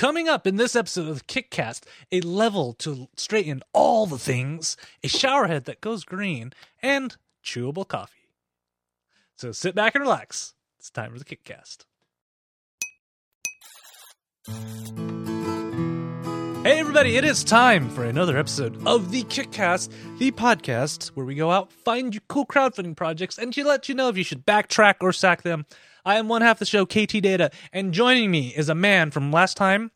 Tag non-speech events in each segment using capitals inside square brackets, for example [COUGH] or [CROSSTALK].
Coming up in this episode of Kickcast, a level to straighten all the things, a showerhead that goes green, and chewable coffee. So sit back and relax. It's time for the Kickcast. Hey everybody, it is time for another episode of the Kickcast, the podcast where we go out, find you cool crowdfunding projects, and to let you know if you should backtrack or sack them. I am one half the show, KT Data, and joining me is a man from last time.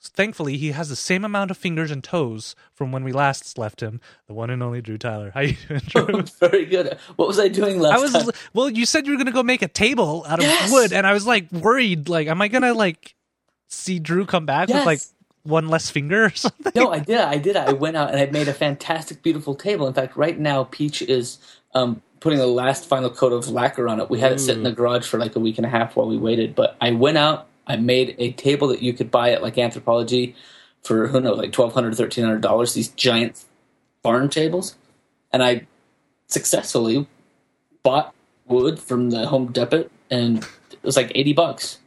Thankfully, he has the same amount of fingers and toes from when we last left him. The one and only Drew Tyler. How you doing, Drew? [LAUGHS] Very good. What was I doing last I was time? well. You said you were gonna go make a table out of Yes! wood, and I was like worried. Like, am I gonna like see Drew come back with like one less finger or [LAUGHS] something? No, I did. I did. I went out and I made a fantastic, beautiful table. In fact, right now, Peach is um, putting the last final coat of lacquer on it. We had it sit in the mm. garage for like a week and a half while we waited. But I went out. I made a table that you could buy at like Anthropologie for who knows, like twelve hundred, thirteen hundred dollars. These giant barn tables, and I successfully bought wood from the Home Depot, and it was like eighty bucks.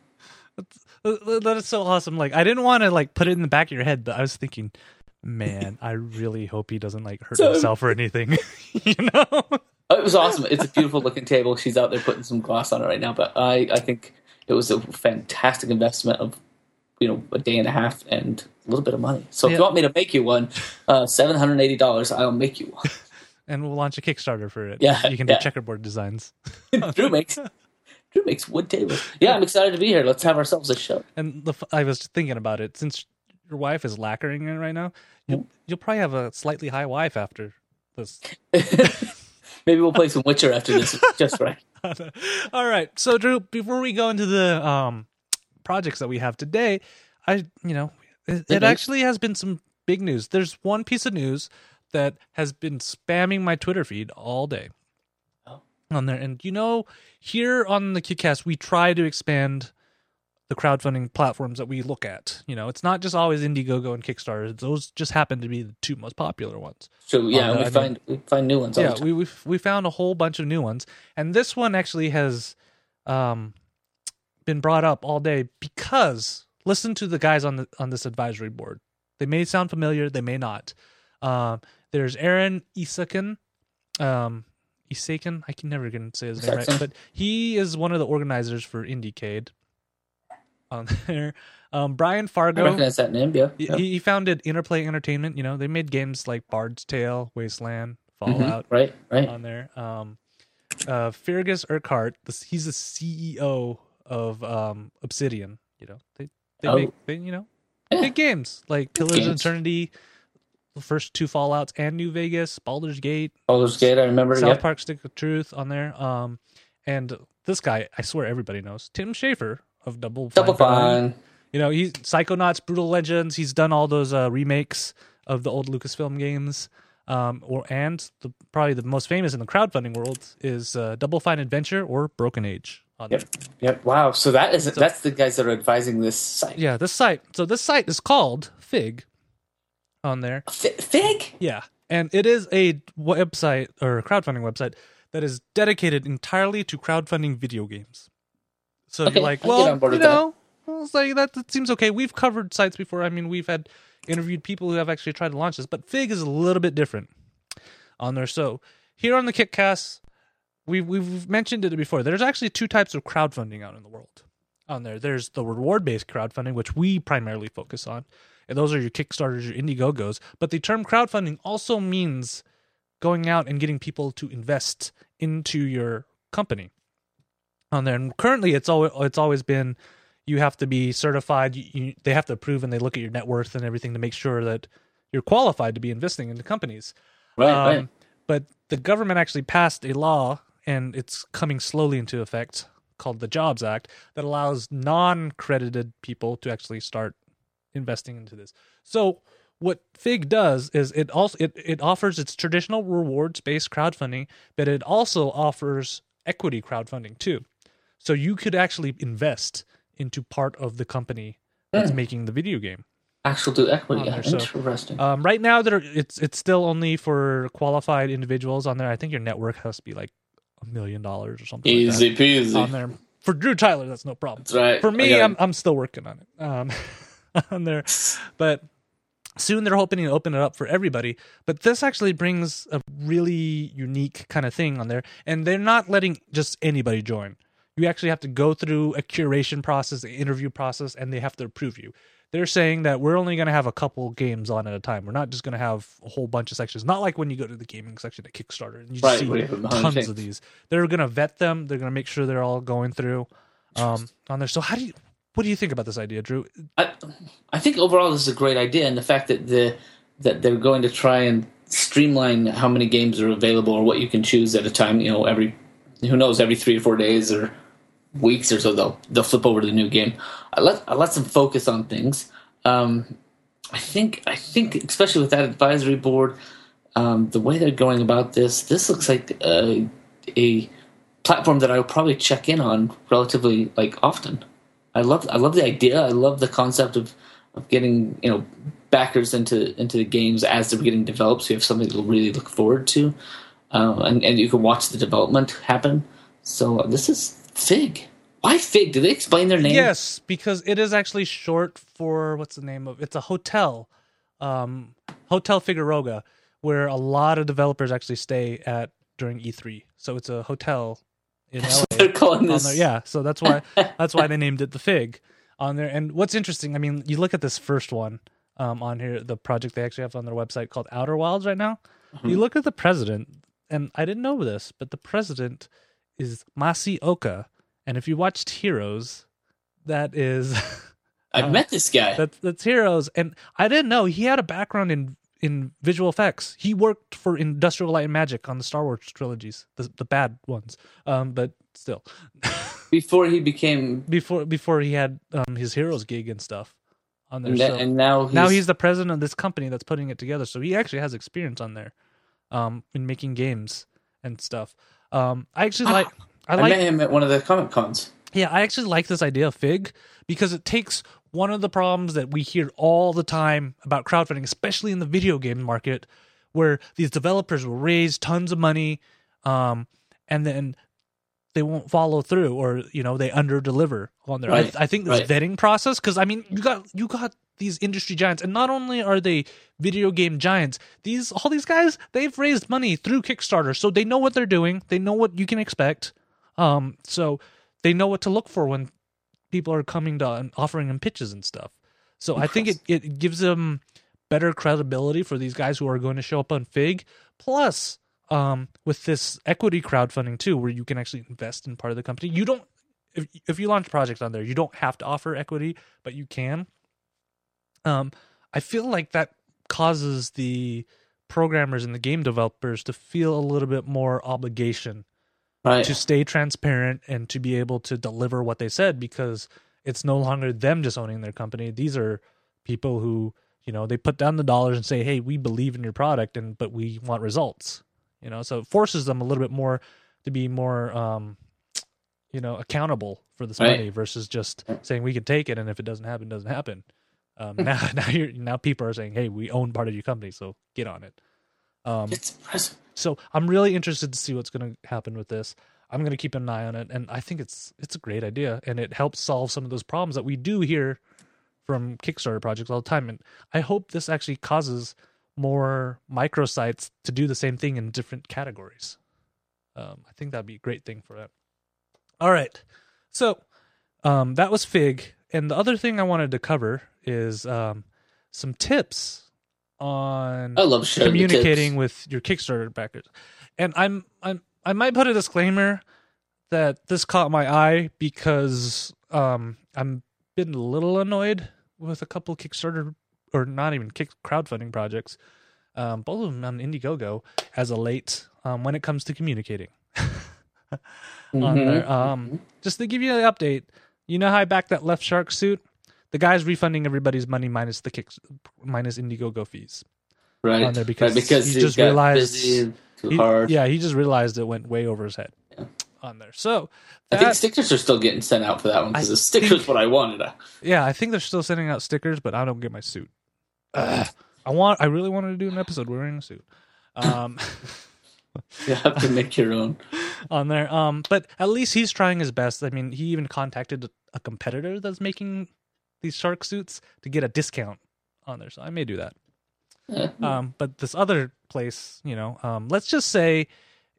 Uh, that is so awesome. Like, I didn't want to like put it in the back of your head, but I was thinking, man, I really hope he doesn't like hurt So- himself or anything. [LAUGHS] you know? Oh, it was awesome. It's a [LAUGHS] beautiful looking table. She's out there putting some gloss on it right now. But I, I think it was a fantastic investment of, you know, a day and a half and a little bit of money. So if you want me to make you one, uh, seven hundred eighty dollars, I'll make you one. [LAUGHS] And we'll launch a Kickstarter for it. Yeah, you can do yeah. checkerboard designs. [LAUGHS] Drew makes, Drew makes wood tables. Yeah, I'm excited to be here. Let's have ourselves a show. And the, I was thinking about it since your wife is lacquering it right now. You'll, you'll probably have a slightly high wife after this. Maybe we'll play some Witcher after this. [LAUGHS] Just right. All right. So Drew, before we go into the um projects that we have today, I you know, it, it actually has been some big news. There's one piece of news that has been spamming my Twitter feed all day. Oh. On there. And you know, here on the Kickcast, we try to expand the crowdfunding platforms that we look at. You know, it's not just always Indiegogo and Kickstarter. Those just happen to be the two most popular ones. So yeah, Oh, we I find we find new ones. Yeah, we we we found a whole bunch of new ones, and this one actually has um been brought up all day because listen to the guys on the on this advisory board. They may sound familiar, they may not. Um, there's Aaron Isaacon, um, Isaacon. I can never gonna say his name right, but he is one of the organizers for Indiecade. On [LAUGHS] there, um, Brian I Fargo. recognize that name. Yeah. He, yeah. he founded Interplay Entertainment. You know, they made games like Bard's Tale, Wasteland, Mhm. Fallout Right. Right. on there. Um, uh, Fergus Urquhart, this, he's the CEO of um, Obsidian. You know, they they Oh. make they, you know Yeah. big games like Pillars of. Eternity, the first two Fallout's, and New Vegas, Baldur's Gate, Baldur's Gate. I remember. South Yep. Park: Stick of Truth on there. Um, and this guy, I swear everybody knows, Tim Schafer of Double Double Fine. Fine. You know, he's Psychonauts, Brutal Legends. He's done all those uh, remakes of the old Lucasfilm games. Um, or and the probably the most famous in the crowdfunding world is uh, Double Fine Adventure or Broken Age. On Yep. Yep. Wow. So that is that's the guys that are advising this site. Yeah, this site. So this site is called Fig. On there, F- Fig. yeah, and it is a website or a crowdfunding website that is dedicated entirely to crowdfunding video games. So Okay, you're like, I can get well, you know, it's like that, that seems okay. We've covered sites before. I mean, we've had interviewed people who have actually tried to launch this, but Fig is a little bit different on there. So here on the Kickcast, we've we've mentioned it before. There's actually two types of crowdfunding out in the world. On there, there's the reward-based crowdfunding, which we primarily focus on, and those are your Kickstarters, your Indiegogos. But the term crowdfunding also means going out and getting people to invest into your company on there. And currently, it's always it's always been you have to be certified. You, you, they have to approve, and they look at your net worth and everything to make sure that you're qualified to be investing into companies. Right. Um, right. But the government actually passed a law, and it's coming slowly into effect, called the Jobs Act, that allows non-credited people to actually start investing into this. So what Fig does is it also it, it offers its traditional rewards-based crowdfunding, but it also offers equity crowdfunding too. So you could actually invest into part of the company that's making the video game. Actual do equity. on Yeah, so- interesting. Um, right now, there it's it's still only for qualified individuals on there. I think your network has to be like a million dollars or something Easy like peasy. on there. For Drew Tyler, that's no problem. That's right. For me. I'm I'm still working on it. Um, [LAUGHS] on there. But soon they're hoping to open it up for everybody. But this actually brings a really unique kind of thing on there, and they're not letting just anybody join. You actually have to go through a curation process, an interview process, and they have to approve you. They're saying that we're only going to have a couple games on at a time. We're not just going to have a whole bunch of sections. Not like when you go to the gaming section at Kickstarter and you Right, see where you have a hundred tons things. of these. They're going to vet them. They're going to make sure they're all going through um, on there. So how do you? What do you think about this idea, Drew? I, I think overall this is a great idea, and the fact that the that they're going to try and streamline how many games are available or what you can choose at a time. You know, every who knows every three or four days or weeks or so they'll they'll flip over to the new game. I let I let them focus on things. Um, I think I think especially with that advisory board, um, the way they're going about this, this looks like a, a platform that I will probably check in on relatively like often. I love I love the idea. I love the concept of, of getting you know backers into into the games as they're getting developed. So you have something to really look forward to, uh, and and you can watch the development happen. So uh, this is Fig. Why Fig? Do they explain their name? Yes, because it is actually short for what's the name of? It's a hotel, um, Hotel Figueroa, where a lot of developers actually stay at during E3. So it's a hotel in LA. They're calling this. there. Yeah, so that's why [LAUGHS] that's why they named it the Fig on there. And what's interesting, I mean, you look at this first one um, on here, the project they actually have on their website called Outer Wilds right now. You look at the president, and I didn't know this, but the president is Masi Oka, and if you watched Heroes, that is [LAUGHS] I've met this guy. that's that's Heroes, and I didn't know he had a background in in visual effects. He worked for Industrial Light and Magic on the Star Wars trilogies, the the bad ones, um, but still. [LAUGHS] Before he became, before before he had um, his heroes gig and stuff on there. and, So and now he's, now he's the president of this company that's putting it together. So he actually has experience on there, um, in making games and stuff. Um, I actually Ah, like. I I like. met him at one of the comic cons. Yeah, I actually like this idea of Fig because it takes one of the problems that we hear all the time about crowdfunding, especially in the video game market, where these developers will raise tons of money, um, and then they won't follow through, or you know they under deliver on their. Right, I, I think this right. vetting process, because I mean, you got you got these industry giants, and not only are they video game giants, these all these guys they've raised money through Kickstarter, so they know what they're doing. They know what you can expect. Um, so they know what to look for when people are coming to and offering them pitches and stuff. So I think it, it gives them better credibility for these guys who are going to show up on Fig. Plus, um, with this equity crowdfunding too, where you can actually invest in part of the company. You don't if if you launch projects on there, you don't have to offer equity, but you can. Um, I feel like that causes the programmers and the game developers to feel a little bit more obligation Right. to stay transparent and to be able to deliver what they said because it's no longer them just owning their company. These are people who, you know, they put down the dollars and say, "Hey, we believe in your product and but we want results." You know, so it forces them a little bit more to be more um you know, accountable for this Right. money versus just saying we can take it and if it doesn't happen, doesn't happen. Um, [LAUGHS] now now you're now people are saying, "Hey, we own part of your company, so get on it." Um it's impressive. so I'm really interested to see what's going to happen with this. I'm going to keep an eye on it, and I think it's it's a great idea, and it helps solve some of those problems that we do hear from Kickstarter projects all the time. And I hope this actually causes more microsites to do the same thing in different categories. Um, I think that'd be a great thing for that. All right, so um, that was Fig, and the other thing I wanted to cover is um, some tips on I love sharing the tips. communicating with your Kickstarter backers. And I'm I'm I might put a disclaimer that this caught my eye because um I'm been a little annoyed with a couple Kickstarter or not even kick crowdfunding projects. Um, both of them on Indiegogo as a late um, when it comes to communicating. [LAUGHS] on Mhm. there. Um, just to give you an update, you know how I backed that left shark suit? The guy's refunding everybody's money minus the kicks minus Indiegogo fees. right. on there because right, because he he just realized busy too He- hard. Yeah, he just realized it went way over his head on there. So I think stickers are still getting sent out for that one because the stickers think- what I wanted. yeah, I think they're still sending out stickers, but I don't get my suit. Ugh. I want. I really wanted to do an episode wearing a suit. Um, [LAUGHS] You have to make your own. [LAUGHS] on there. Um, but at least he's trying his best. I mean, he even contacted a competitor that's making these shark suits to get a discount on there. So I may do that. [LAUGHS] Um, but this other place, you know, um, let's just say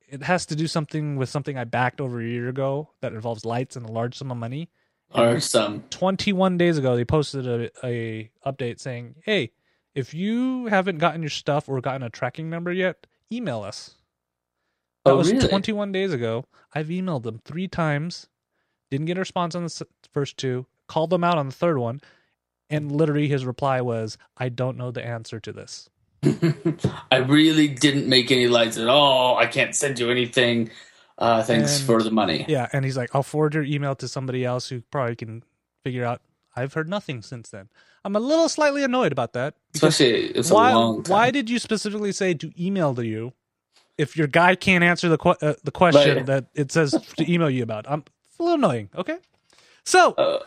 it has to do something with something I backed over a year ago that involves lights and a large sum of money. or some 21 days ago, they posted a, a update saying, "Hey, if you haven't gotten your stuff or gotten a tracking number yet, email us." That Oh, was really? 21 days ago. I've emailed them three times, didn't get a response on the first two, called them out on the third one, and literally his reply was, "I don't know the answer to this." [LAUGHS] I really didn't make any lights at all. I can't send you anything. Uh, thanks And- for the money. Yeah, and he's like, "I'll forward your email to somebody else who probably can figure out." I've heard nothing since then. I'm a little slightly annoyed about that. Especially it's why, a long time. why did you specifically say to email to you if your guy can't answer the que- uh, the question Right. that it says to email you about? I'm it's a little annoying. Okay, so Uh,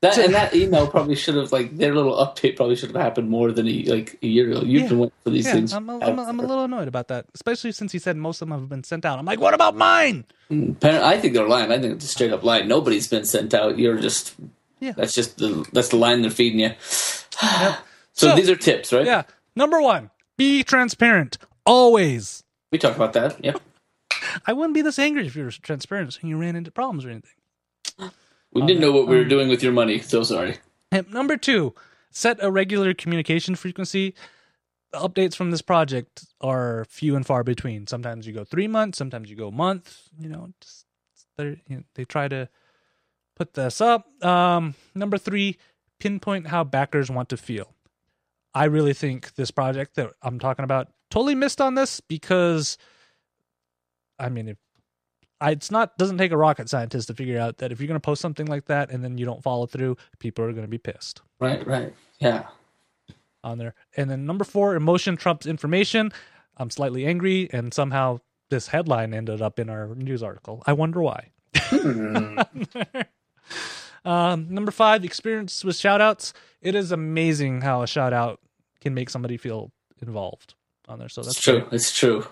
that and that email probably should have like their little update probably should have happened more than a, like a year ago. You've Yeah. been waiting for these yeah, things. I'm a, I'm, a, I'm a little annoyed about that, especially since he said most of them have been sent out. I'm like, what about mine? I think they're lying. I think it's a straight up lie. Nobody's been sent out. You're just Yeah. That's just the that's the line they're feeding you. [SIGHS] Yep. So, So- these are tips, right? Yeah, number one, be transparent always. We talked about that. Yep. I wouldn't be this angry if you were transparent and you ran into problems or anything. We didn't know what we were doing with your money. So sorry. And number two, set a regular communication frequency. Updates from this project are few and far between. Sometimes you go three months, sometimes you go a month. You know, just you know, they try to put this up. Um, number three, pinpoint how backers want to feel. I really think this project that I'm talking about totally missed on this because, I mean, if I, it's not doesn't take a rocket scientist to figure out that if you're going to post something like that and then you don't follow through, people are going to be pissed Right. Right. Yeah. on there. And then number four, emotion trumps information. I'm slightly angry, and somehow this headline ended up in our news article. I wonder why. [LAUGHS] um, number five, experience with shoutouts. It is amazing how a shout out can make somebody feel involved on there. So that's It's true. great. It's true.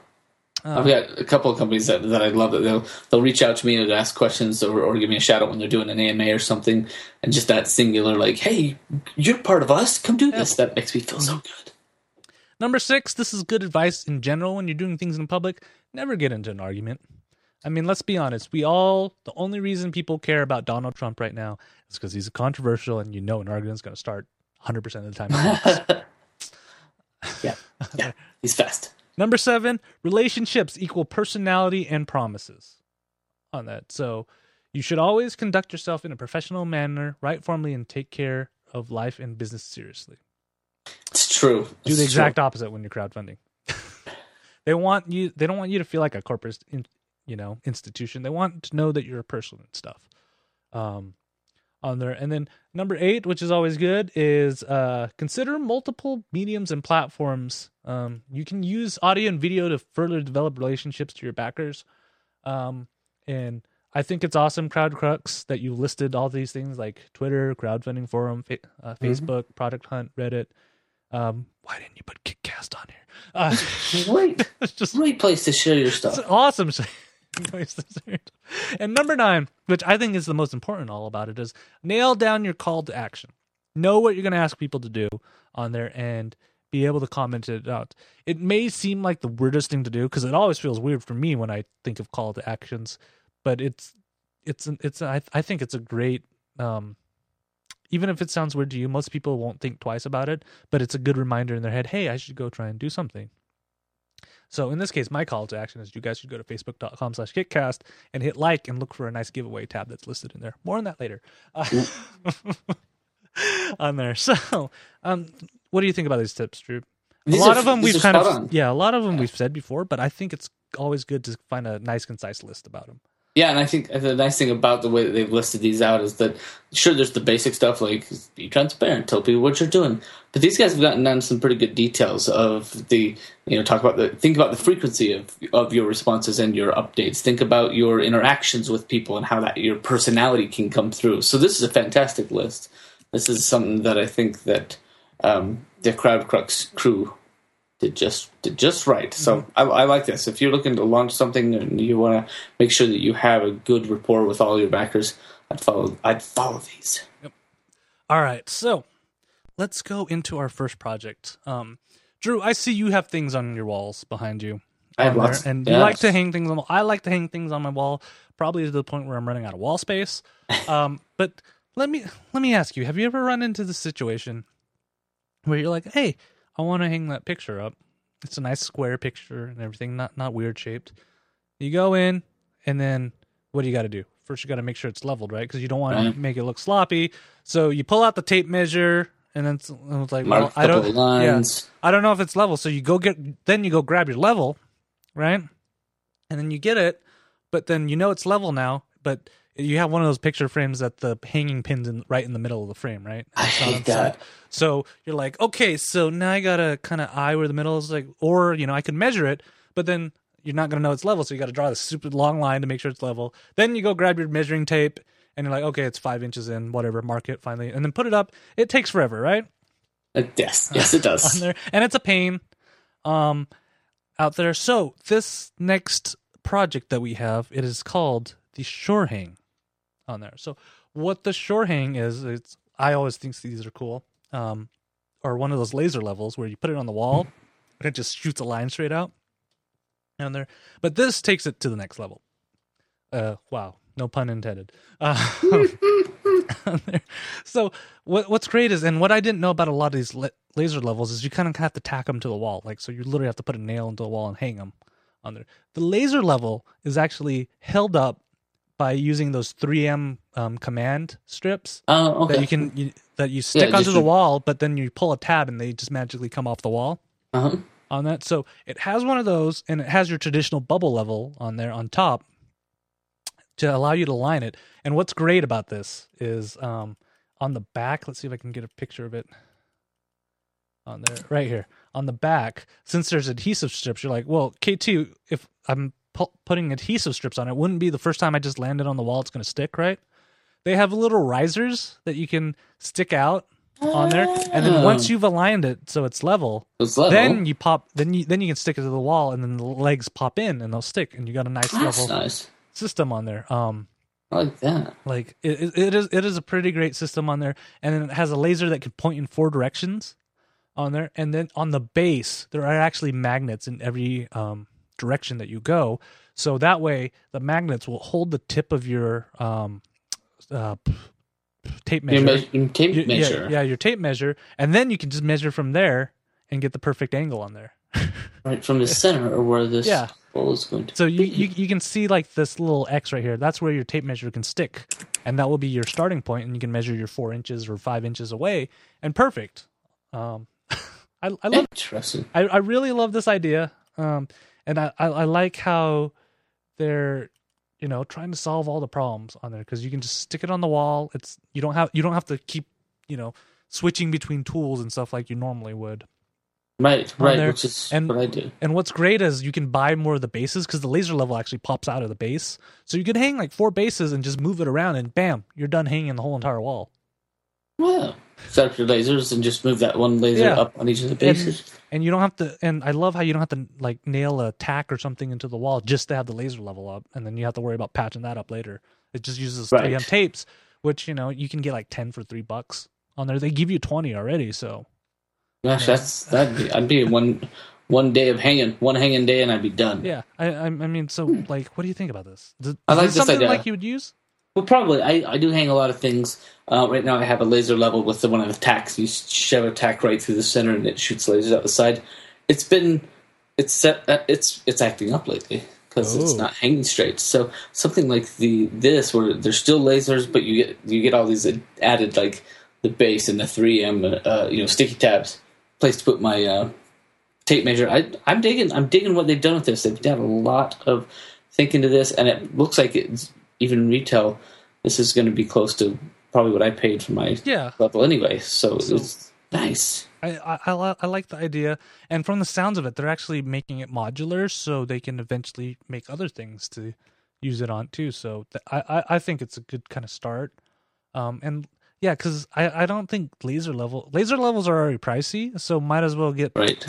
I've oh. got a couple of companies that, that I love that they'll they'll reach out to me and ask questions or, or give me a shout out when they're doing an AMA or something, and just that singular like, "Hey, you're part of us. Come do this." That makes me feel so mm-hmm. good. Number six, this is good advice in general when you're doing things in public. Never get into an argument. I mean, let's be honest. We all, the only reason people care about Donald Trump right now is because he's controversial and you know an argument's going to start 100% of the time. [LAUGHS] yeah, yeah, [LAUGHS] he's fast. Number seven, relationships equal personality and promises on that. So you should always conduct yourself in a professional manner, write formally, and take care of life and business seriously. It's true. do It's the true. exact opposite when you're crowdfunding. [LAUGHS] they want you. They don't want you to feel like a corporate, in, you know, institution. They want to know that you're a person and stuff. Um, on there, and then number eight, which is always good, is uh, consider multiple mediums and platforms. Um, you can use audio and video to further develop relationships to your backers. Um, and I think it's awesome, CrowdCrux, that you listed all these things like Twitter, crowdfunding forum, fa- uh, Facebook, Product Hunt, Reddit. Um, why didn't you put Kickcast on here? Uh, Great, [LAUGHS] just great place to share your stuff. awesome. [LAUGHS] [LAUGHS] and number nine, which I think is the most important all about it, is nail down your call to action. Know what you're going to ask people to do on there and be able to comment it out. It may seem like the weirdest thing to do because it always feels weird for me when I think of call to actions, but it's it's it's I I think it's a great um even if it sounds weird to you, most people won't think twice about it, but it's a good reminder in their head, hey, I should go try and do something. So in this case, my call to action is you guys should go to facebook.com slash kickcast and hit like and look for a nice giveaway tab that's listed in there. More on that later. Uh, [LAUGHS] on there. So um what do you think about these tips, Drew? A These lot are- of them we've kind of on. yeah, a lot of them we've said before, but I think it's always good to find a nice concise list about them. Yeah, and I think the nice thing about the way that they've listed these out is that sure, there's the basic stuff like be transparent, tell people what you're doing, but these guys have gotten down some pretty good details of the you know talk about the think about the frequency of of your responses and your updates. Think about your interactions with people and how that your personality can come through. So this is a fantastic list. This is something that I think that um, the CrowdCrux crew did just did just right. So I, I like this. If you're looking to launch something and you want to make sure that you have a good rapport with all your backers, I'd follow. I'd follow these. Yep. All right, so let's go into our first project. Um, Drew, I see you have things on your walls behind you. I have lots. and yes. you like to hang things on. I like to hang things on my wall, probably to the point where I'm running out of wall space. [LAUGHS] Um, but let me let me ask you: Have you ever run into the situation where you're like, "Hey, I want to hang that picture up. It's a nice square picture and everything, not not weird shaped." You go in, and then what do you got to do? First, you got to make sure it's leveled, right? Because you don't want Right. to make it look sloppy. So you pull out the tape measure, and then it's, and it's like, Mark well, I don't, lines. I don't know if it's level. So you go get, then you go grab your level, right? And then you get it, but then you know it's level now, but you have one of those picture frames that the hanging pins in right in the middle of the frame, right? I hate side. that. So you're like, okay, so now I gotta kind of eye where the middle is like, or you know, I can measure it, but then you're not gonna know it's level, so you got to draw this super long line to make sure it's level. Then you go grab your measuring tape, and you're like, okay, it's five inches in, whatever, mark it finally, and then put it up. It takes forever, right? Uh, yes, yes, it does. [LAUGHS] there, and it's a pain um out there. So this next project that we have, it is called the shore hang on there. So what the shore hang is, it's I always think these are cool. Um, or one of those laser levels where you put it on the wall [LAUGHS] and it just shoots a line straight out on there. But this takes it to the next level. Uh, wow, no pun intended. Uh. [LAUGHS] So what what's great is, and what I didn't know about a lot of these la- laser levels is you kind of have to tack them to the wall. Like so, you literally have to put a nail into the wall and hang them on there. The laser level is actually held up by using those 3M um, command strips Oh, okay. that you can you, that you stick just onto the wall, but then you pull a tab and they just magically come off the wall uh-huh. on that. So it has one of those, and it has your traditional bubble level on there on top to allow you to line it. And what's great about this is um, on the back. Let's see if I can get a picture of it on there, right here on the back. Since there's adhesive strips, you're like, well, KT, if I'm pu- putting adhesive strips on it, wouldn't be the first time I just landed on the wall. It's going to stick, right? They have little risers that you can stick out on there, and then once you've aligned it so it's level, It's level. then you pop then you then you can stick it to the wall and then the legs pop in and they'll stick and you got a nice That's level nice. system on there um I like that. like it, it- it is it is a pretty great system on there and then it has a laser that can point in four directions on there and then on the base there are actually magnets in every um direction that you go so that way the magnets will hold the tip of your um uh tape Your, measure me- your tape your- measure. yeah, yeah your tape measure and then you can just measure from there and get the perfect angle on there [LAUGHS] Right from the center or where this Yeah. hole is going to So you, you you can see like this little X right here. That's where your tape measure can stick, and that will be your starting point, and you can measure your four inches or five inches away, and perfect. Um, [LAUGHS] I I love Interesting. I, I really love this idea, um, and I, I I like how they're you know trying to solve all the problems on there because you can just stick it on the wall. It's you don't have you don't have to keep you know switching between tools and stuff like you normally would. Right, right, there. which is And- what I do. And what's great is you can buy more of the bases because the laser level actually pops out of the base. So you could hang like four bases and just move it around, and bam, you're done hanging the whole entire wall. Wow. Set up your lasers and just move that one laser Yeah. up on each of the bases. And you don't have to. And I love how you don't have to like nail a tack or something into the wall just to have the laser level up, and then you have to worry about patching that up later. It just uses Right. 3M tapes, which you know you can get like ten for three bucks on there. They give you twenty already, so Gosh, that's that'd be I'd be one one day of hanging, one hanging day, and I'd be done. yeah. I I, I mean, so hmm. like, what do you think about this? Is, I like this this something idea. like you would use? Well, probably. I, I do hang a lot of things. Uh, right now, I have a laser level with the one of the tacks. You shove a tack right through the center, and it shoots lasers out the side. It's been it's set uh, it's it's acting up lately because it's Oh. not hanging straight. So something like the this where there's still lasers, but you get you get all these added like the base and the 3M uh, you know sticky tabs place to put my uh, tape measure. I I'm digging I'm digging what they've done with this. They've done a lot of thinking to this, and it looks like it's even retail. This is going to be close to probably what I paid for my Yeah. level anyway. So, So- it's nice. I, I, I, like the idea, and from the sounds of it, they're actually making it modular, so they can eventually make other things to use it on too. So th- I, I, I think it's a good kind of start. Um, and yeah, because I, I don't think laser level laser levels are already pricey, so might as well get. Right.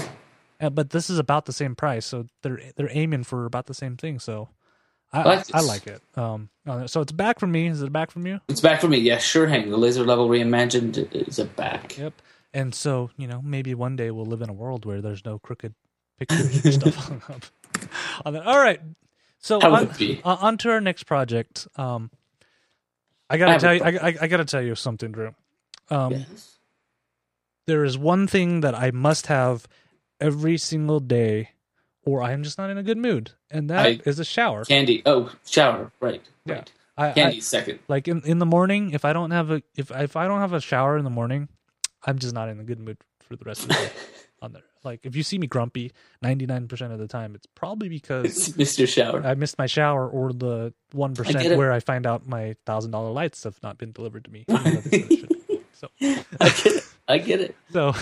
Uh, but this is about the same price, so they're they're aiming for about the same thing. So I, I like I like it. Um, uh, so it's back from me. Is it back from you? It's back from me. Yeah, sure. Hang the laser level reimagined is a back. Yep. And so you know, maybe one day we'll live in a world where there's no crooked pictures and [LAUGHS] stuff hung up. On that. All right. So How would on, uh, on to our next project. Um, I I gotta have tell you, I, I, I gotta tell you something, Drew. Um, Yes. there is one thing that I must have every single day, or I am just not in a good mood, and that is a shower. Candy. Oh, shower. Right. Yeah. Right. I, I Candy second. like in, in the morning if I don't have a if if I don't have a shower in the morning, I'm just not in a good mood for the rest of the day. [LAUGHS] on there, like if you see me grumpy, ninety nine percent of the time, it's probably because It's Mr. Shower. I missed my shower or the one I percent where I find out my thousand dollar lights have not been delivered to me. [LAUGHS] even though they said it should. so [LAUGHS] I get it. I get it. so,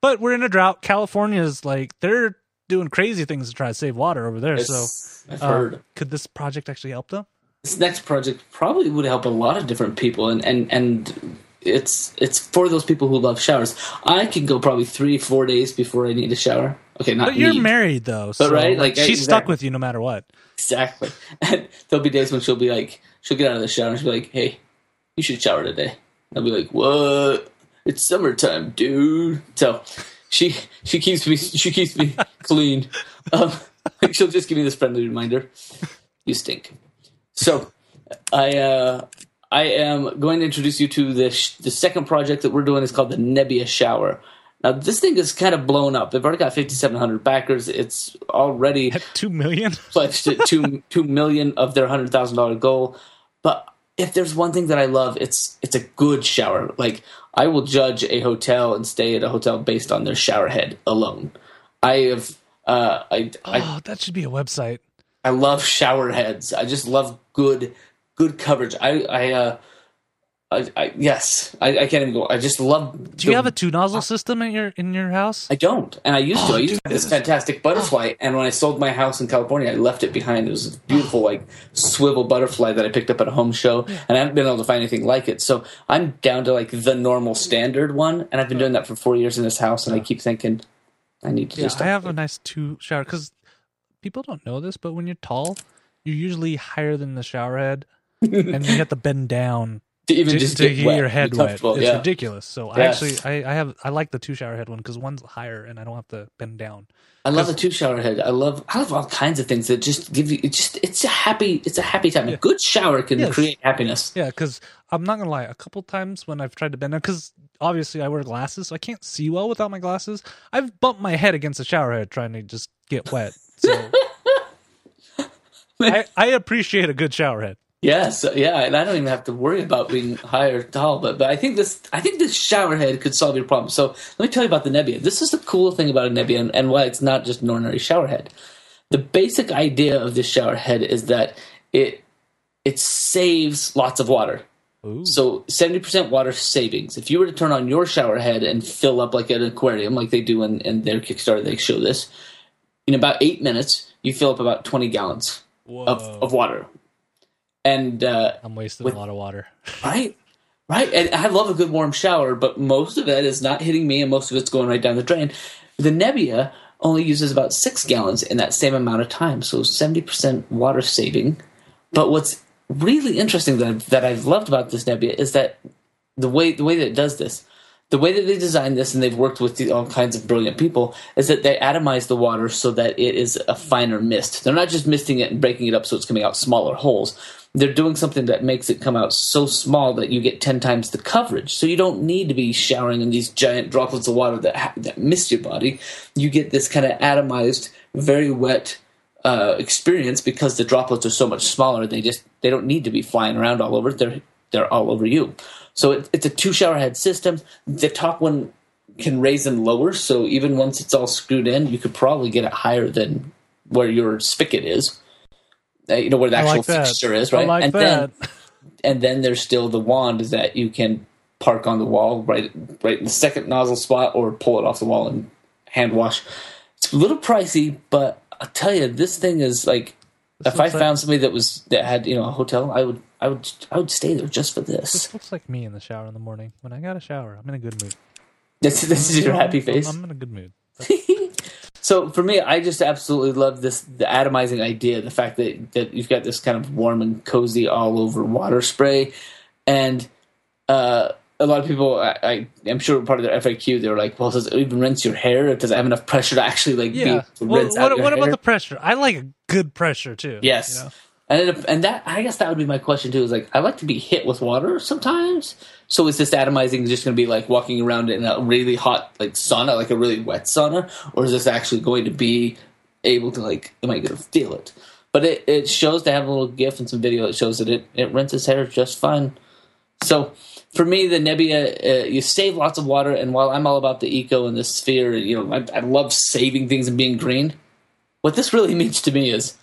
but we're in a drought. California is like they're doing crazy things to try to save water over there. So, Yes, I've uh, heard. could this project actually help them? This next project probably would help a lot of different people, and and and it's it's for those people who love showers. I can go probably three, four days before I need a shower. Okay, not But you're need. married though, so right, like, she's stuck with you no matter what. Exactly. And [LAUGHS] there'll be days when she'll be like, she'll get out of the shower and she'll be like, "Hey, you should shower today." And I'll be like, "What? It's summertime, dude." So she she keeps me she keeps me clean. Um, [LAUGHS] she'll just give me this friendly reminder: "You stink." So I uh, I am going to introduce you to the sh- the second project that we're doing is called the Nebia Shower. Now this thing is kind of blown up. They've already got 5,700 backers. It's already At two million, [LAUGHS] pledged at two two million of their hundred thousand dollar goal. But if there's one thing that I love, it's it's a good shower. Like I will judge a hotel and stay at a hotel based on their shower head alone. I have uh, I, I oh, that should be a website. I love shower heads. I just love good good coverage. I I uh I, I yes I, I can't even go. I just love. Do you have a two nozzle system in your in your house? I don't, and I used to. Oh, I used dude, this fantastic butterfly, [GASPS] and when I sold my house in California, I left it behind. It was a beautiful, like swivel butterfly that I picked up at a home show, and I haven't been able to find anything like it. So I'm down to like the normal standard one, and I've been doing that for four years in this house, and I keep thinking I need to yeah, just. I have a nice two shower because people don't know this, but when you're tall, you're usually higher than the shower head, [LAUGHS] and you have to bend down to even to, just to get wet, your head wet. It's yeah. ridiculous. So I actually I, I have I like the two shower head one because one's higher and I don't have to bend down. I love the two shower head. I love I love all kinds of things that just give you. It just it's a happy it's a happy time. A good shower can Yes. create happiness. Yeah, because I'm not gonna lie. A couple times when I've tried to bend down, because obviously I wear glasses, so I can't see well without my glasses. I've bumped my head against the shower head trying to just get wet. So [LAUGHS] I, I appreciate a good shower head. Yes, yeah, and I don't even have to worry about being high or tall. But but I think this I think this shower head could solve your problem. So let me tell you about the Nebia. This is the cool thing about a Nebia and, and why it's not just an ordinary shower head. The basic idea of this shower head is that it it saves lots of water. Ooh. So seventy percent water savings. If you were to turn on your shower head and fill up like an aquarium, like they do in, in their Kickstarter, they show this. In about eight minutes, you fill up about twenty gallons Whoa. of, of water. And uh, I'm wasting with- a lot of water. [LAUGHS] right, right. And I love a good warm shower, but most of it is not hitting me, and most of it's going right down the drain. The Nebia only uses about six gallons in that same amount of time, so seventy percent water saving. But what's really interesting that I've, that I've loved about this Nebia is that the way the way that it does this, the way that they designed this, and they've worked with the, all kinds of brilliant people, is that they atomize the water so that it is a finer mist. They're not just misting it and breaking it up so it's coming out smaller holes. They're doing something that makes it come out so small that you get ten times the coverage. So you don't need to be showering in these giant droplets of water that ha- that mist your body. You get this kind of atomized, very wet uh, experience because the droplets are so much smaller. They just they don't need to be flying around all over. They're they're all over you. So it, it's a two shower head system. The top one can raise and lower. So even once it's all screwed in, you could probably get it higher than where your spigot is. Uh, you know where the actual like fixture is, right? like and that. then [LAUGHS] and then there's still the wand that you can park on the wall right right in the second nozzle spot or pull it off the wall and hand wash. It's a little pricey, but I'll tell you, this thing is like if I like- found somebody that was that had you know a hotel, I would I would I would stay there just for this. This looks like me in the shower in the morning. When I got a shower, I'm in a good mood. This this is your happy face. I'm, in a good mood. [LAUGHS] So for me, I just absolutely love this the atomizing idea, the fact that that you've got this kind of warm and cozy all over water spray, and uh, a lot of people, I, I am sure part of their FAQ, they were like, "Well, does it even rinse your hair? Does it have enough pressure to actually like Yeah. be Well, rinse out what your what hair?" about the pressure? I like a good pressure too. Yes. you know? And it, and that I guess that would be my question too. Is like I like to be hit with water sometimes. So is this atomizing just going to be like walking around in a really hot like sauna, like a really wet sauna, or is this actually going to be able to like am I going to feel it? But it, it shows to have a little GIF and some video. It shows that it it rinses hair just fine. So for me, the Nebia, uh, you save lots of water, and while I'm all about the eco and the sphere, you know, I, I love saving things and being green. What this really [LAUGHS] means to me is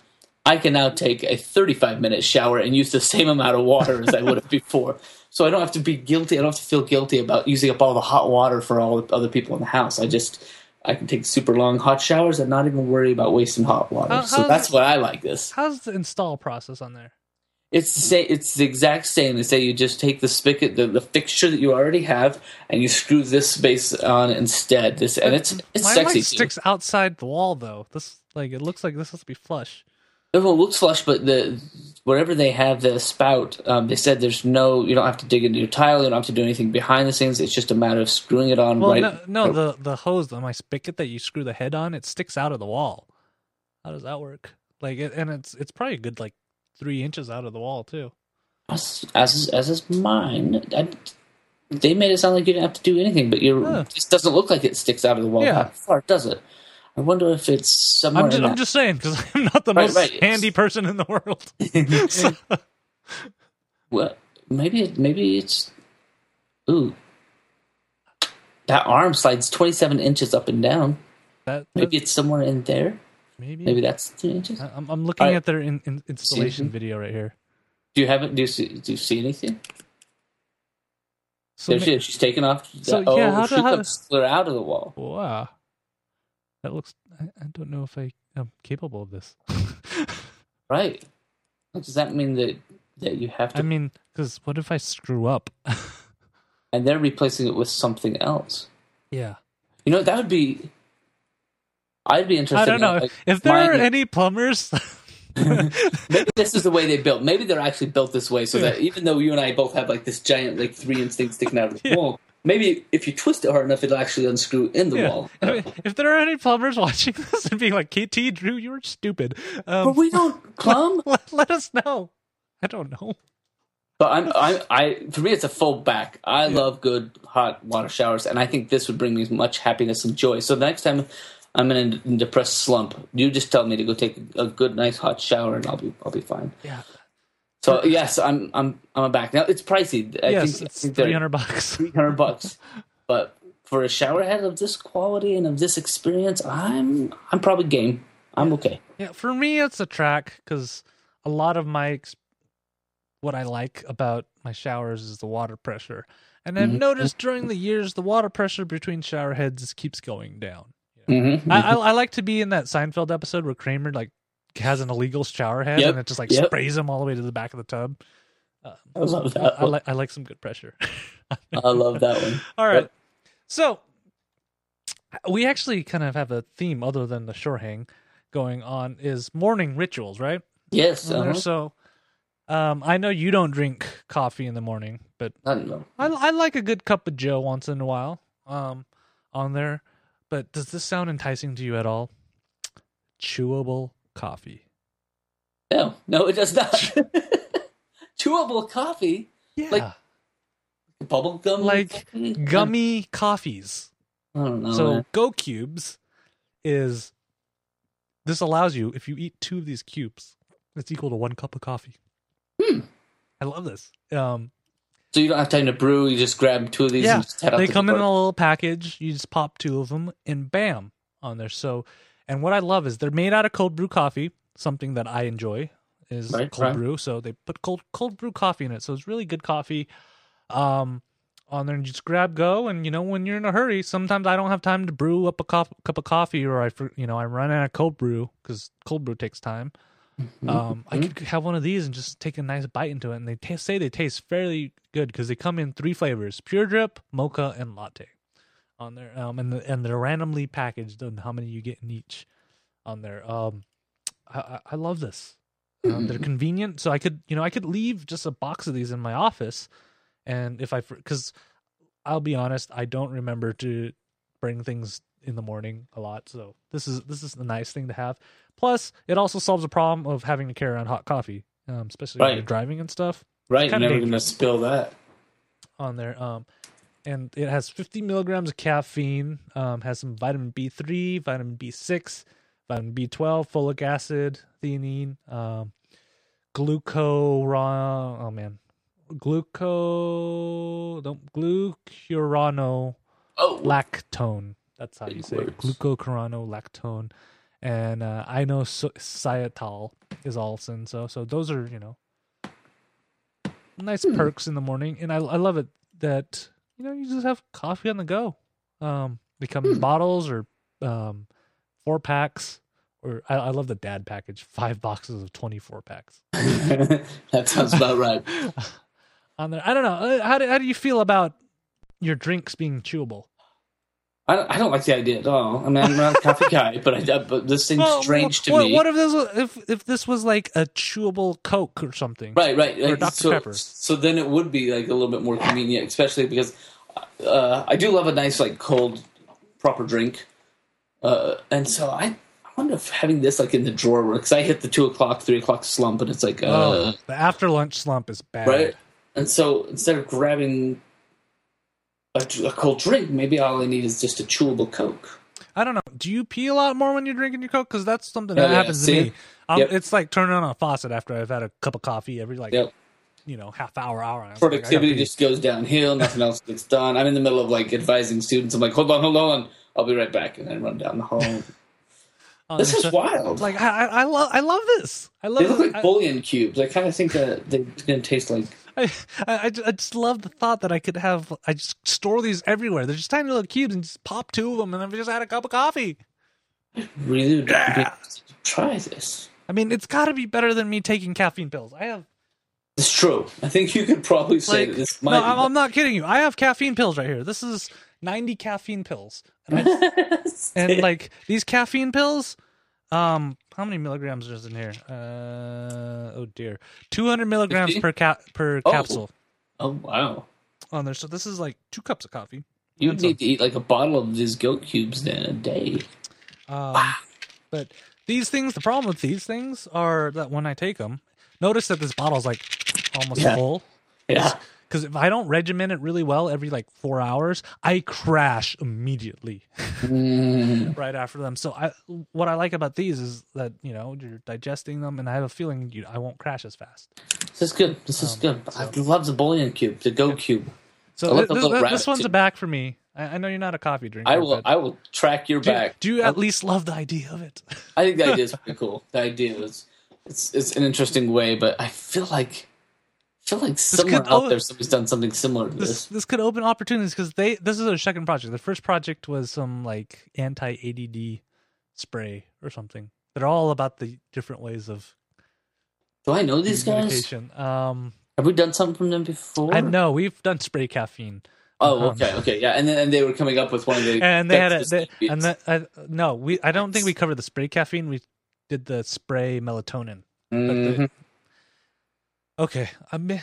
I can now take a 35 minute shower and use the same amount of water as I would have before. [LAUGHS] So I don't have to be guilty. I don't have to feel guilty about using up all the hot water for all the other people in the house. I just I can take super long hot showers and not even worry about wasting hot water. How- so that's why I like this. How's the install process on there? It's the same. It's the exact same. They say you just take the spigot, the, the fixture that you already have, and you screw this space on instead. This and it's it's Mine sexy. too. sticks outside the wall though. This like it looks like this has to be flush. Everyone looks flush, but the wherever they have the spout, um, they said there's no. You don't have to dig into your tile. You don't have to do anything behind the scenes. It's just a matter of screwing it on Well, right. no, no, the the hose on my spigot that you screw the head on, it sticks out of the wall. How does that work? Like, it, and it's it's probably a good like three inches out of the wall too. as as as is mine. I, they made it sound like you didn't have to do anything, but you're. Huh. This doesn't look like it sticks out of the wall Yeah. that far, does it? I wonder if it's somewhere. I'm just, I'm that- just saying because [LAUGHS] I'm not the Right, most right, handy person in the world. [LAUGHS] So- Well, maybe it, maybe it's. Ooh, that arm slides twenty seven inches up and down. that, Maybe it's somewhere in there. Maybe Maybe that's two inches. I- I'm, I'm looking at their in, in, installation video right here. Do you have it? Do you see? Do you see anything? So there she is. She's taken off. So, oh, yeah, how she do- how- comes out of the wall. wow, that looks. I, I don't know if I am capable of this. [LAUGHS] Right. Does that mean that that you have to? I mean, because what if I screw up? [LAUGHS] and they're replacing it with something else. yeah, You know, that would be. I'd be interested. I don't in, know like, if there are any plumbers. [LAUGHS] Maybe this is the way they built. Maybe they're actually built this way, so that even though you and I both have like this giant, like three inch thing sticking out of the Yeah. wall, maybe if you twist it hard enough, it'll actually unscrew in the Yeah. wall. I mean, if there are any plumbers [LAUGHS] watching this and being like, "KT, Drew, you're stupid," but um, we don't [LAUGHS] plumb. let, let us know. I don't know. But I'm, I, I, for me, it's a full back. I love good hot water showers, and I think this would bring me much happiness and joy. So the next time I'm in a depressed slump, you just tell me to go take a good, nice hot shower, and I'll be, I'll be fine. Yeah. So yes, I'm, I'm, I'm a back. Now it's pricey. I yes, think, it's three hundred bucks. [LAUGHS] three hundred bucks, but for a shower head of this quality and of this experience, I'm, I'm probably game. I'm okay. Yeah, for me, it's a track because a lot of my what I like about my showers is the water pressure, and I've Mhm. noticed during the years the water pressure between shower heads keeps going down. Mm-hmm. I, I, I like to be in that Seinfeld episode where Kramer like has an illegal shower head Yep, and it just like yep. sprays him all the way to the back of the tub. Uh, I love that. I, one. like I like some good pressure. [LAUGHS] I love that one. All right. Yep. So we actually kind of have a theme other than the shore hang going on is morning rituals, right? Yes. Uh-huh. So um, I know you don't drink coffee in the morning, but I don't know. I, I like a good cup of Joe once in a while um, on there. But does this sound enticing to you at all? Chewable coffee. No, no, it does not. [LAUGHS] Chewable coffee, Yeah. Like bubble gum, Like gummy coffees. I don't know. so man. Go Cubes is this allows you if you eat two of these cubes, it's equal to one cup of coffee. Hmm. I love this. Um, so you don't have time to brew. You just grab two of these. yeah, and just head they come the in a little package. You just pop two of them, and bam, on there. So, and what I love is they're made out of cold brew coffee, something that I enjoy is Right, cold right. brew. So they put cold cold brew coffee in it. So it's really good coffee. Um, on there, and you just grab go, and you know when you're in a hurry, sometimes I don't have time to brew up a cup cup of coffee, or I you know I run out of cold brew because cold brew takes time. Um, I could have one of these and just take a nice bite into it, and they ta say they taste fairly good because they come in three flavors: pure drip, mocha, and latte. on there, um, and the, and they're randomly packaged and how many you get in each on there. Um, I I, love this. Um, they're convenient, so I could you know I could leave just a box of these in my office, and if I because I'll be honest, I don't remember to bring things in the morning a lot. So this is this is a nice thing to have. Plus, it also solves the problem of having to carry around hot coffee, um, especially when you're driving and stuff Right, you're never gonna spill that. on there. Um, and it has 50 milligrams of caffeine. Um, has some vitamin B3, vitamin B6, vitamin B12, folic acid, theanine, um, glucuron. Oh man, gluco. Don't glucurano Oh, lactone. That's how you say it. words. And uh, inositol is also in. So, so those are you know nice Hmm. perks in the morning, and I I love it that you know you just have coffee on the go. Um, they come in Hmm. bottles or um, four packs, or I, I love the dad package, five boxes of twenty four packs [LAUGHS] that sounds about right. [LAUGHS] on there. I don't know. Uh, How do how do you feel about your drinks being chewable? I don't, I don't like the idea at all. I mean, I'm not a coffee [LAUGHS] guy, but I, but this seems Well, strange to what, me. What if this was, if if this was like a chewable Coke or something? Right, right. Or Like, Dr. so, Pepper. so then it would be like a little bit more convenient, especially because uh, I do love a nice like cold, proper drink, uh, and so I, I wonder if having this like in the drawer works. I hit the two o'clock, three o'clock slump, and it's like, uh, Oh, the after lunch slump is bad. right. And so instead of grabbing a, a cold drink, maybe all I need is just a chewable Coke. I don't know. Do you pee a lot more when you're drinking your Coke? Because that's something Oh, that yeah, happens to me. Um, Yep. It's like turning on a faucet after I've had a cup of coffee every like Yep. you know half hour hour. Like, Productivity pee. just goes downhill. Nothing else gets done. I'm in the middle of like advising students. I'm like, hold on, hold on. I'll be right back, and then run down the hall. On This is So, wild. Like I, I, I love I love this. I love They look this. like bullion cubes. I kind of think that they're going to taste like. I, I, I just love the thought that I could have. I just store these everywhere. They're just tiny little cubes, and just pop two of them, and I've just had a cup of coffee. Really, would be interested to try this. I mean, it's got to be better than me taking caffeine pills. I have It's true. I think you could probably say like this no, might. I'm, I'm not kidding you. I have caffeine pills right here. This is 90 caffeine pills, and, I, [LAUGHS] and like these caffeine pills, um, how many milligrams is in here? Uh, oh dear, 200 milligrams 50? per cap per Oh. capsule oh wow! on there. So this is like two cups of coffee. You would need to eat like a bottle of these Go Cubes then a day. Um, but these things, the problem with these things are that when I take them, notice that this bottle's like almost Yeah. full. Yeah. Because if I don't regiment it really well every like four hours, I crash immediately Mm. [LAUGHS] right after them. So I, what I like about these is that you know you're digesting them, and I have a feeling you, I won't crash as fast. This is good. This is good. I love the bullion cube, the Go Cube. So I like thi- the this, one's too. a back for me. I, I know you're not a coffee drinker. I will. I will track your do, back. do you at least love the idea of it? I think the idea is [LAUGHS] pretty cool. The idea is it's it's an interesting way, but I feel like feel like somewhere could- out oh, there somebody's done something similar to this this. this could open opportunities because they this is their second project. The first project was some like anti ADD spray or something. They're all about the different ways of Do I know these guys? Um, Have we done something from them before? I know we've done spray caffeine, Oh, Um, okay, okay, yeah. And then and they were coming up with one of the [LAUGHS] and they had a they, and that uh, no, we I don't think we covered the spray caffeine. We did the spray melatonin. But the-. Okay, I may,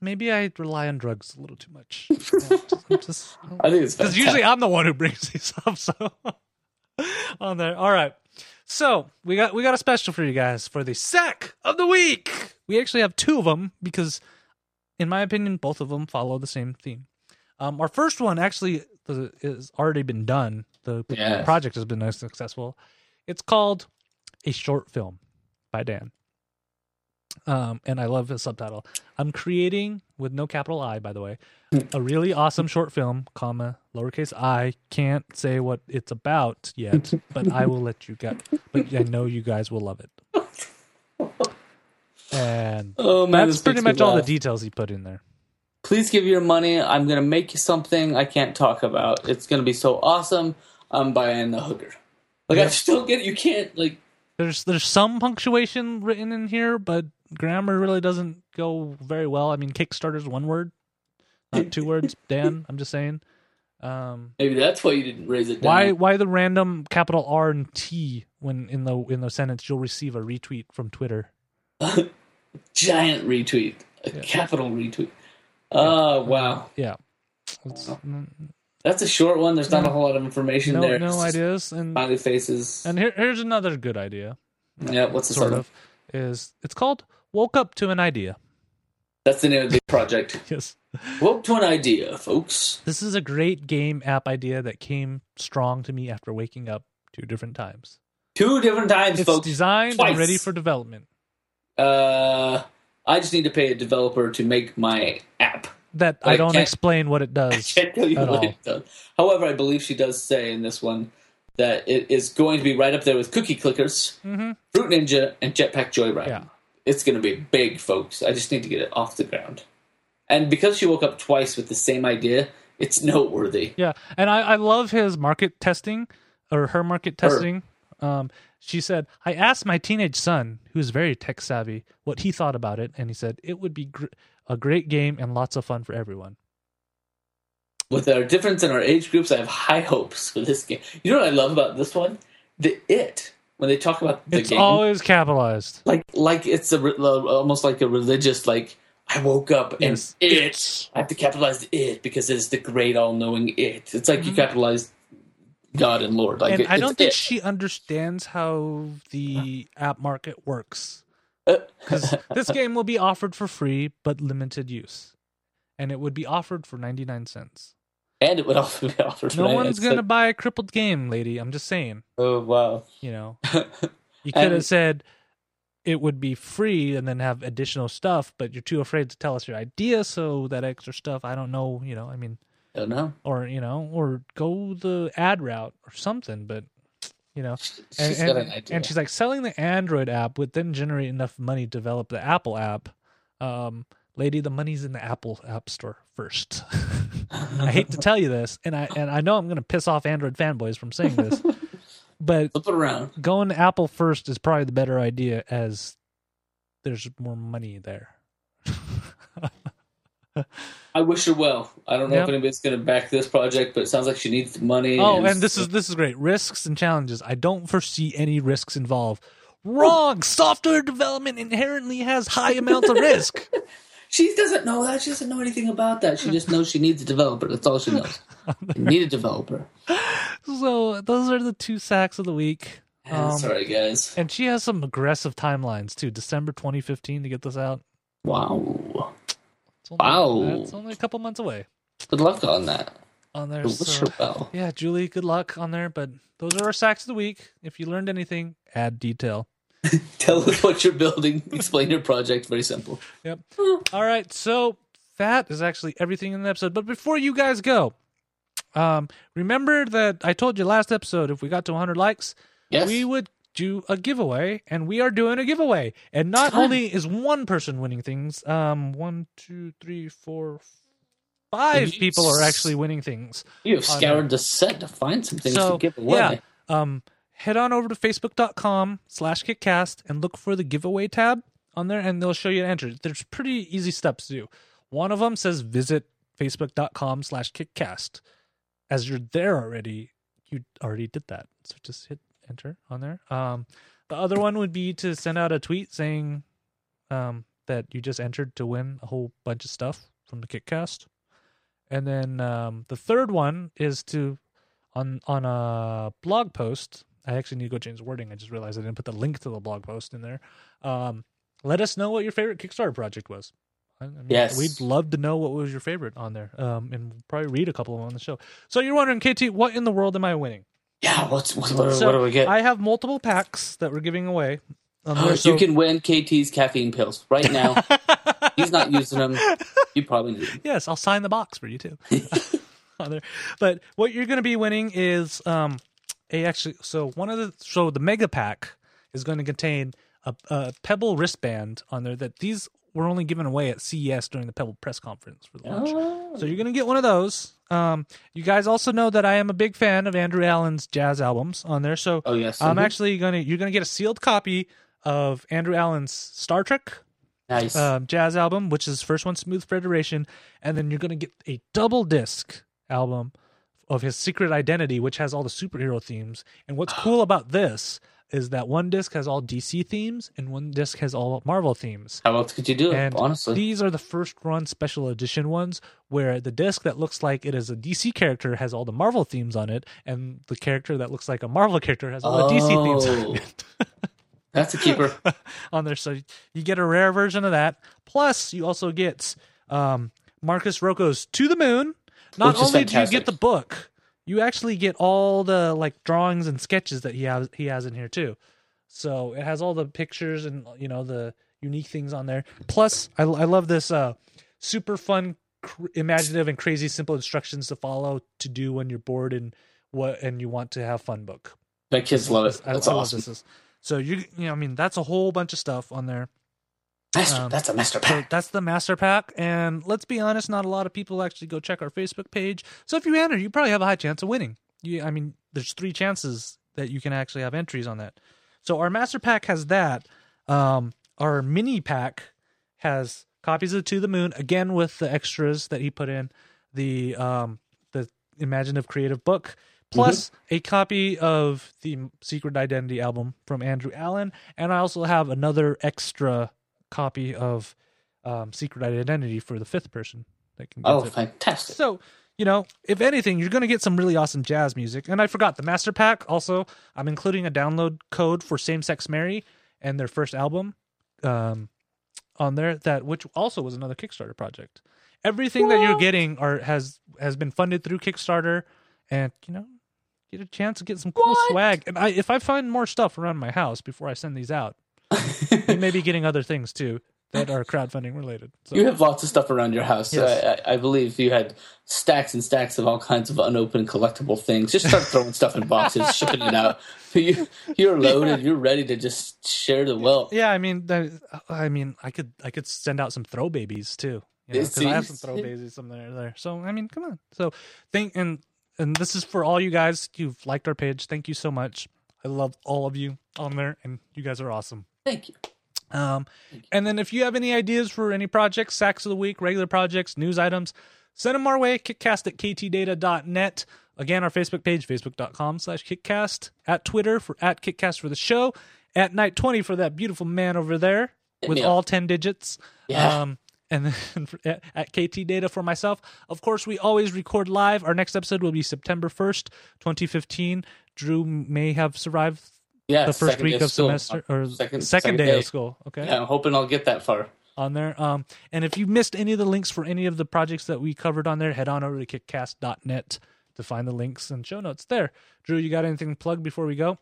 maybe I rely on drugs a little too much. [LAUGHS] Yeah, just- I'm I think it's because usually I'm the one who brings [LAUGHS] these up. So [LAUGHS] on there, all right. So we got we got a special for you guys for the sec of the week. We actually have two of them because, in my opinion, both of them follow the same theme. Um, our first one actually the, is already been done. The Yes. project has been successful. It's called a short film by Dan. Um, and I love his subtitle. I'm creating with no capital I, by the way, a really awesome short film, comma lowercase i. Can't say what it's about yet, but I will let you get. But I know you guys will love it. And oh man, that's pretty much all the details he put in there. Please give your money. I'm gonna make you something I can't talk about. It's gonna be so awesome. I'm buying the hooker. Like I Yep. just don't get it. You can't like. There's there's some punctuation written in here, but grammar really doesn't go very well. I mean, Kickstarter's one word, not two words. [LAUGHS] Dan, I'm just saying. Um, Maybe that's why you didn't raise it. Down. why why the random capital R and T when in the in the sentence you'll receive a retweet from Twitter? [LAUGHS] Giant retweet, a Yeah. capital retweet. Oh wow, Yeah. It's, mm, that's a short one. There's not No. a whole lot of information no there. no It's just ideas and Smiley faces. and here, here's another good idea. yeah, what's the Sort sort of is it's called woke up to an idea. That's the name of the project. [LAUGHS] Yes. Woke to an idea, folks. This is a great game app idea that came strong to me after waking up two different times. Two different times, It's folks. designed twice. and ready for development. Uh, I just need to pay a developer to make my app. That I I don't explain what it [LAUGHS] I does. can't tell you at what all. it does. However, I believe she does say in this one that it is going to be right up there with Cookie Clickers, hmm Fruit Ninja, and Jetpack Joyride. Yeah. It's going to be big, folks. I just need to get it off the ground. And because she woke up twice with the same idea, it's noteworthy. Yeah, and I, I love his market testing or her market Her. testing. Um, she said, "I asked my teenage son, who is very tech savvy, what he thought about it, and he said it would be gr- a great game and lots of fun for everyone." With our difference in our age groups, I have high hopes for this game. You know what I love about this one? The it when they talk about the game It's game, always capitalized. like like it's a re- almost like a religious like. I woke up and Yes. it. I have to capitalize the it because it's the great all-knowing it. It's like you Mhm. capitalize God and Lord. Like and it, I don't think it. she understands how the app market works. Uh, Because [LAUGHS] this game will be offered for free but limited use, and it would be offered for ninety nine cents. And it would also be offered. No one's gonna like, buy a crippled game, lady. I'm just saying. oh wow. You know, [LAUGHS] you could have said it would be free and then have additional stuff, but you're too afraid to tell us your idea, so that extra stuff, I don't know. You know, I mean, I don't know. or you know, or go the ad route or something. But you know, She's and, got and, an idea. and she's like selling the Android app would then generate enough money to develop the Apple app. Um, lady, the money's in the Apple App Store first. [LAUGHS] I hate to tell you this, and I and I know I'm going to piss off Android fanboys from saying this, [LAUGHS] but Flip it around. going to Apple first is probably the better idea, as there's more money there. [LAUGHS] I wish her well. I don't know Yep. if anybody's going to back this project, but it sounds like she needs money. oh, and this is this is great. Risks and challenges. I don't foresee any risks involved. Wrong. Software development inherently has high amounts of risk. She doesn't know that. She doesn't know anything about that. She just knows she needs a developer. That's all she knows. Need a developer. So those are the two sacks of the week. Um, Sorry, guys. And she has some aggressive timelines too. December 2015 to get this out. Wow. It's only, Wow. It's only a couple months away Good luck on that. on there. So, well. yeah, Julie, good luck on there. But those are our sacks of the week. If you learned anything, add detail. [LAUGHS] Tell us what you're building. Explain your project. Very simple. Yep. All right. So that is actually everything in the episode. But before you guys go, um, remember that I told you last episode if we got to 100 likes, Yes. we would do a giveaway, and we are doing a giveaway. And not Fun. only is one person winning things, um, one, two, three, four, five people are actually winning things. you have scoured the set to find some things So, to give away. yeah. Um, head on over to facebook.com slash kickcast and look for the giveaway tab on there, and they'll show you to enter. There's pretty easy steps to do. One of them says visit facebook.com slash kickcast. As you're there already, you already did that. So just hit enter on there. Um, the other one would be to send out a tweet saying um, that you just entered to win a whole bunch of stuff from the Kickcast. And then um, the third one is to on on a blog post. I actually need to go change the wording. I just realized I didn't put the link to the blog post in there. Um, let us know what your favorite Kickstarter project was. I mean, Yes. we'd love to know what was your favorite on there, um, and we'll probably read a couple of them on the show. So you're wondering, KT, what in the world am I winning? Yeah. What's what, what, So, what do we get? I have multiple packs that we're giving away. Um, Oh, so- you can win KT's caffeine pills right now. [LAUGHS] He's not using them. You probably need them. yes, I'll sign the box for you too. [LAUGHS] [LAUGHS] But what you're going to be winning is um a actually so one of the so the mega pack is going to contain a, a Pebble wristband on there that these were only given away at CES during the Pebble press conference for the launch. Oh. So you're going to get one of those. Um, you guys also know that I am a big fan of Andrew Allen's jazz albums on there. So Oh yes. I'm Mhm. actually going to you're going to get a sealed copy of Andrew Allen's Star Trek nice. um, jazz album, which is first one, Smooth Federation, and then you're going to get a double disc album of his secret identity, which has all the superhero themes. And what's [GASPS] cool about this is that one disc has all DC themes and one disc has all Marvel themes. How else could you do it? And honestly, these are the first run special edition ones where the disc that looks like it is a DC character has all the Marvel themes on it, and the character that looks like a Marvel character has all the DC themes on Oh. it. [LAUGHS] that's a keeper. [LAUGHS] on there. So you get a rare version of that. Plus, you also get um, Marcus Rocco's To the Moon. Not only do you get the book, you actually get all the like drawings and sketches that he has he has in here too. So it has all the pictures and you know the unique things on there. Plus, I, I love this uh, super fun, cr- imaginative, and crazy simple instructions to follow to do when you're bored and what and you want to have fun book. My kids love it. That's I love awesome. this. So you you know I mean that's a whole bunch of stuff on there. Master, Um, that's a master So pack. that's the master pack, and let's be honest, not a lot of people actually go check our Facebook page. So if you enter, you probably have a high chance of winning. You, I mean, there's three chances that you can actually have entries on that. So our master pack has that. Um, our mini pack has copies of To the Moon again with the extras that he put in the um the imaginative creative book plus a copy of the Secret Identity album from Andrew Allen, and I also have another extra copy of um, Secret Identity for the fifth person that can get Oh, it. fantastic. So, you know, if anything, you're going to get some really awesome jazz music. And I forgot the Master Pack also, I'm including a download code for Same Sex Mary and their first album um, on there that which also was another Kickstarter project. Everything that you're getting are has has been funded through Kickstarter and, you know, get a chance to get some cool What? swag. And I if I find more stuff around my house before I send these out, [LAUGHS] you may be getting other things too that are crowdfunding related. So You have lots of stuff around your house. Yes. I, I, believe you had stacks and stacks of all kinds of unopened collectible things. Just start throwing stuff in boxes, [LAUGHS] shipping it out. You, you're loaded. You're ready to just share the wealth. Yeah, I mean, I mean, I could, I could send out some throw babies too. You know, Yeah, I have some throw babies somewhere there, there. So I mean, come on. So thank and and this is for all you guys who've liked our page. Thank you so much. I love all of you on there, and you guys are awesome. Thank you. Um, and then if you have any ideas for any projects, sacks of the week, regular projects, news items, send them our way. Kickcast at ktdata.net. Again, our Facebook page, facebook.com slash kickcast. At Twitter for at kickcast for the show. At night 20 for that beautiful man over there with all 10 digits. Yeah. Um, and then [LAUGHS] for, at, at KT Data for myself. Of course, we always record live. Our next episode will be September 1st, 2015. Drew may have survived Yeah, the first week day of semester or Second- second, second day, day. of school. Okay, Yeah, I'm hoping I'll get that far. on there. Um, and if you missed any of the links for any of the projects that we covered on there, head on over to kickcast.net to find the links and show notes there. Drew, you got anything to plug before we go?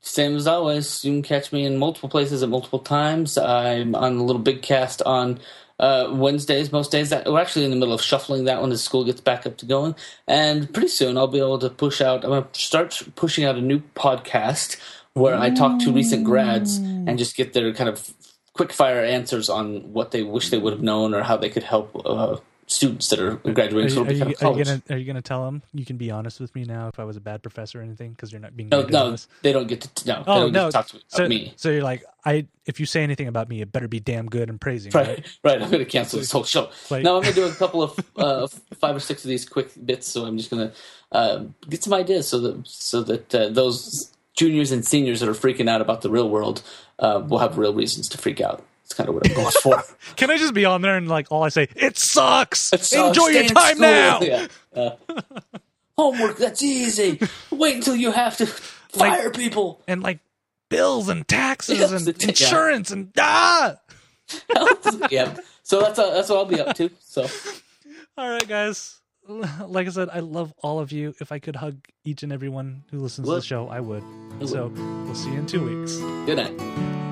Same as always, you can catch me in multiple places at multiple times. I'm on a little big cast on uh, Wednesdays, most days. That we're actually in the middle of shuffling that one as school gets back up to going. And pretty soon I'll be able to push out. I'm going to start pushing out a new podcast where I talk to recent grads and just get their kind of quick fire answers on what they wish they would have known or how they could help uh, students that are Are graduating you, are, you, are you gonna are you gonna tell them you can be honest with me now if I was a bad professor or anything because you're not being no, no, on this? they don't get to. No, they Oh don't no! get to talk to me so, me. so you're like I if you say anything about me, it better be damn good and praising. Right? Right, right. I'm going to cancel this whole show. Like- no, I'm going to do a couple of uh, [LAUGHS] five or six of these quick bits. So I'm just going to uh, get some ideas so that so that uh, those juniors and seniors that are freaking out about the real world uh, will have real reasons to freak out. It's kind of what I'm going for. Can I just be on there and like all I say? It sucks. So Enjoy your stay in time now. Yeah. Uh, [LAUGHS] homework, that's easy. Wait until you have to [LAUGHS] fire people. and like bills and taxes Yes, and it's- [LAUGHS] yeah. insurance and ah. yeah. So that's uh, that's what I'll be up to. So All right, guys. [LAUGHS] Like I said, I love all of you. If I could hug each and everyone who listens to the show, I would. would. So we'll see you in two weeks. good night.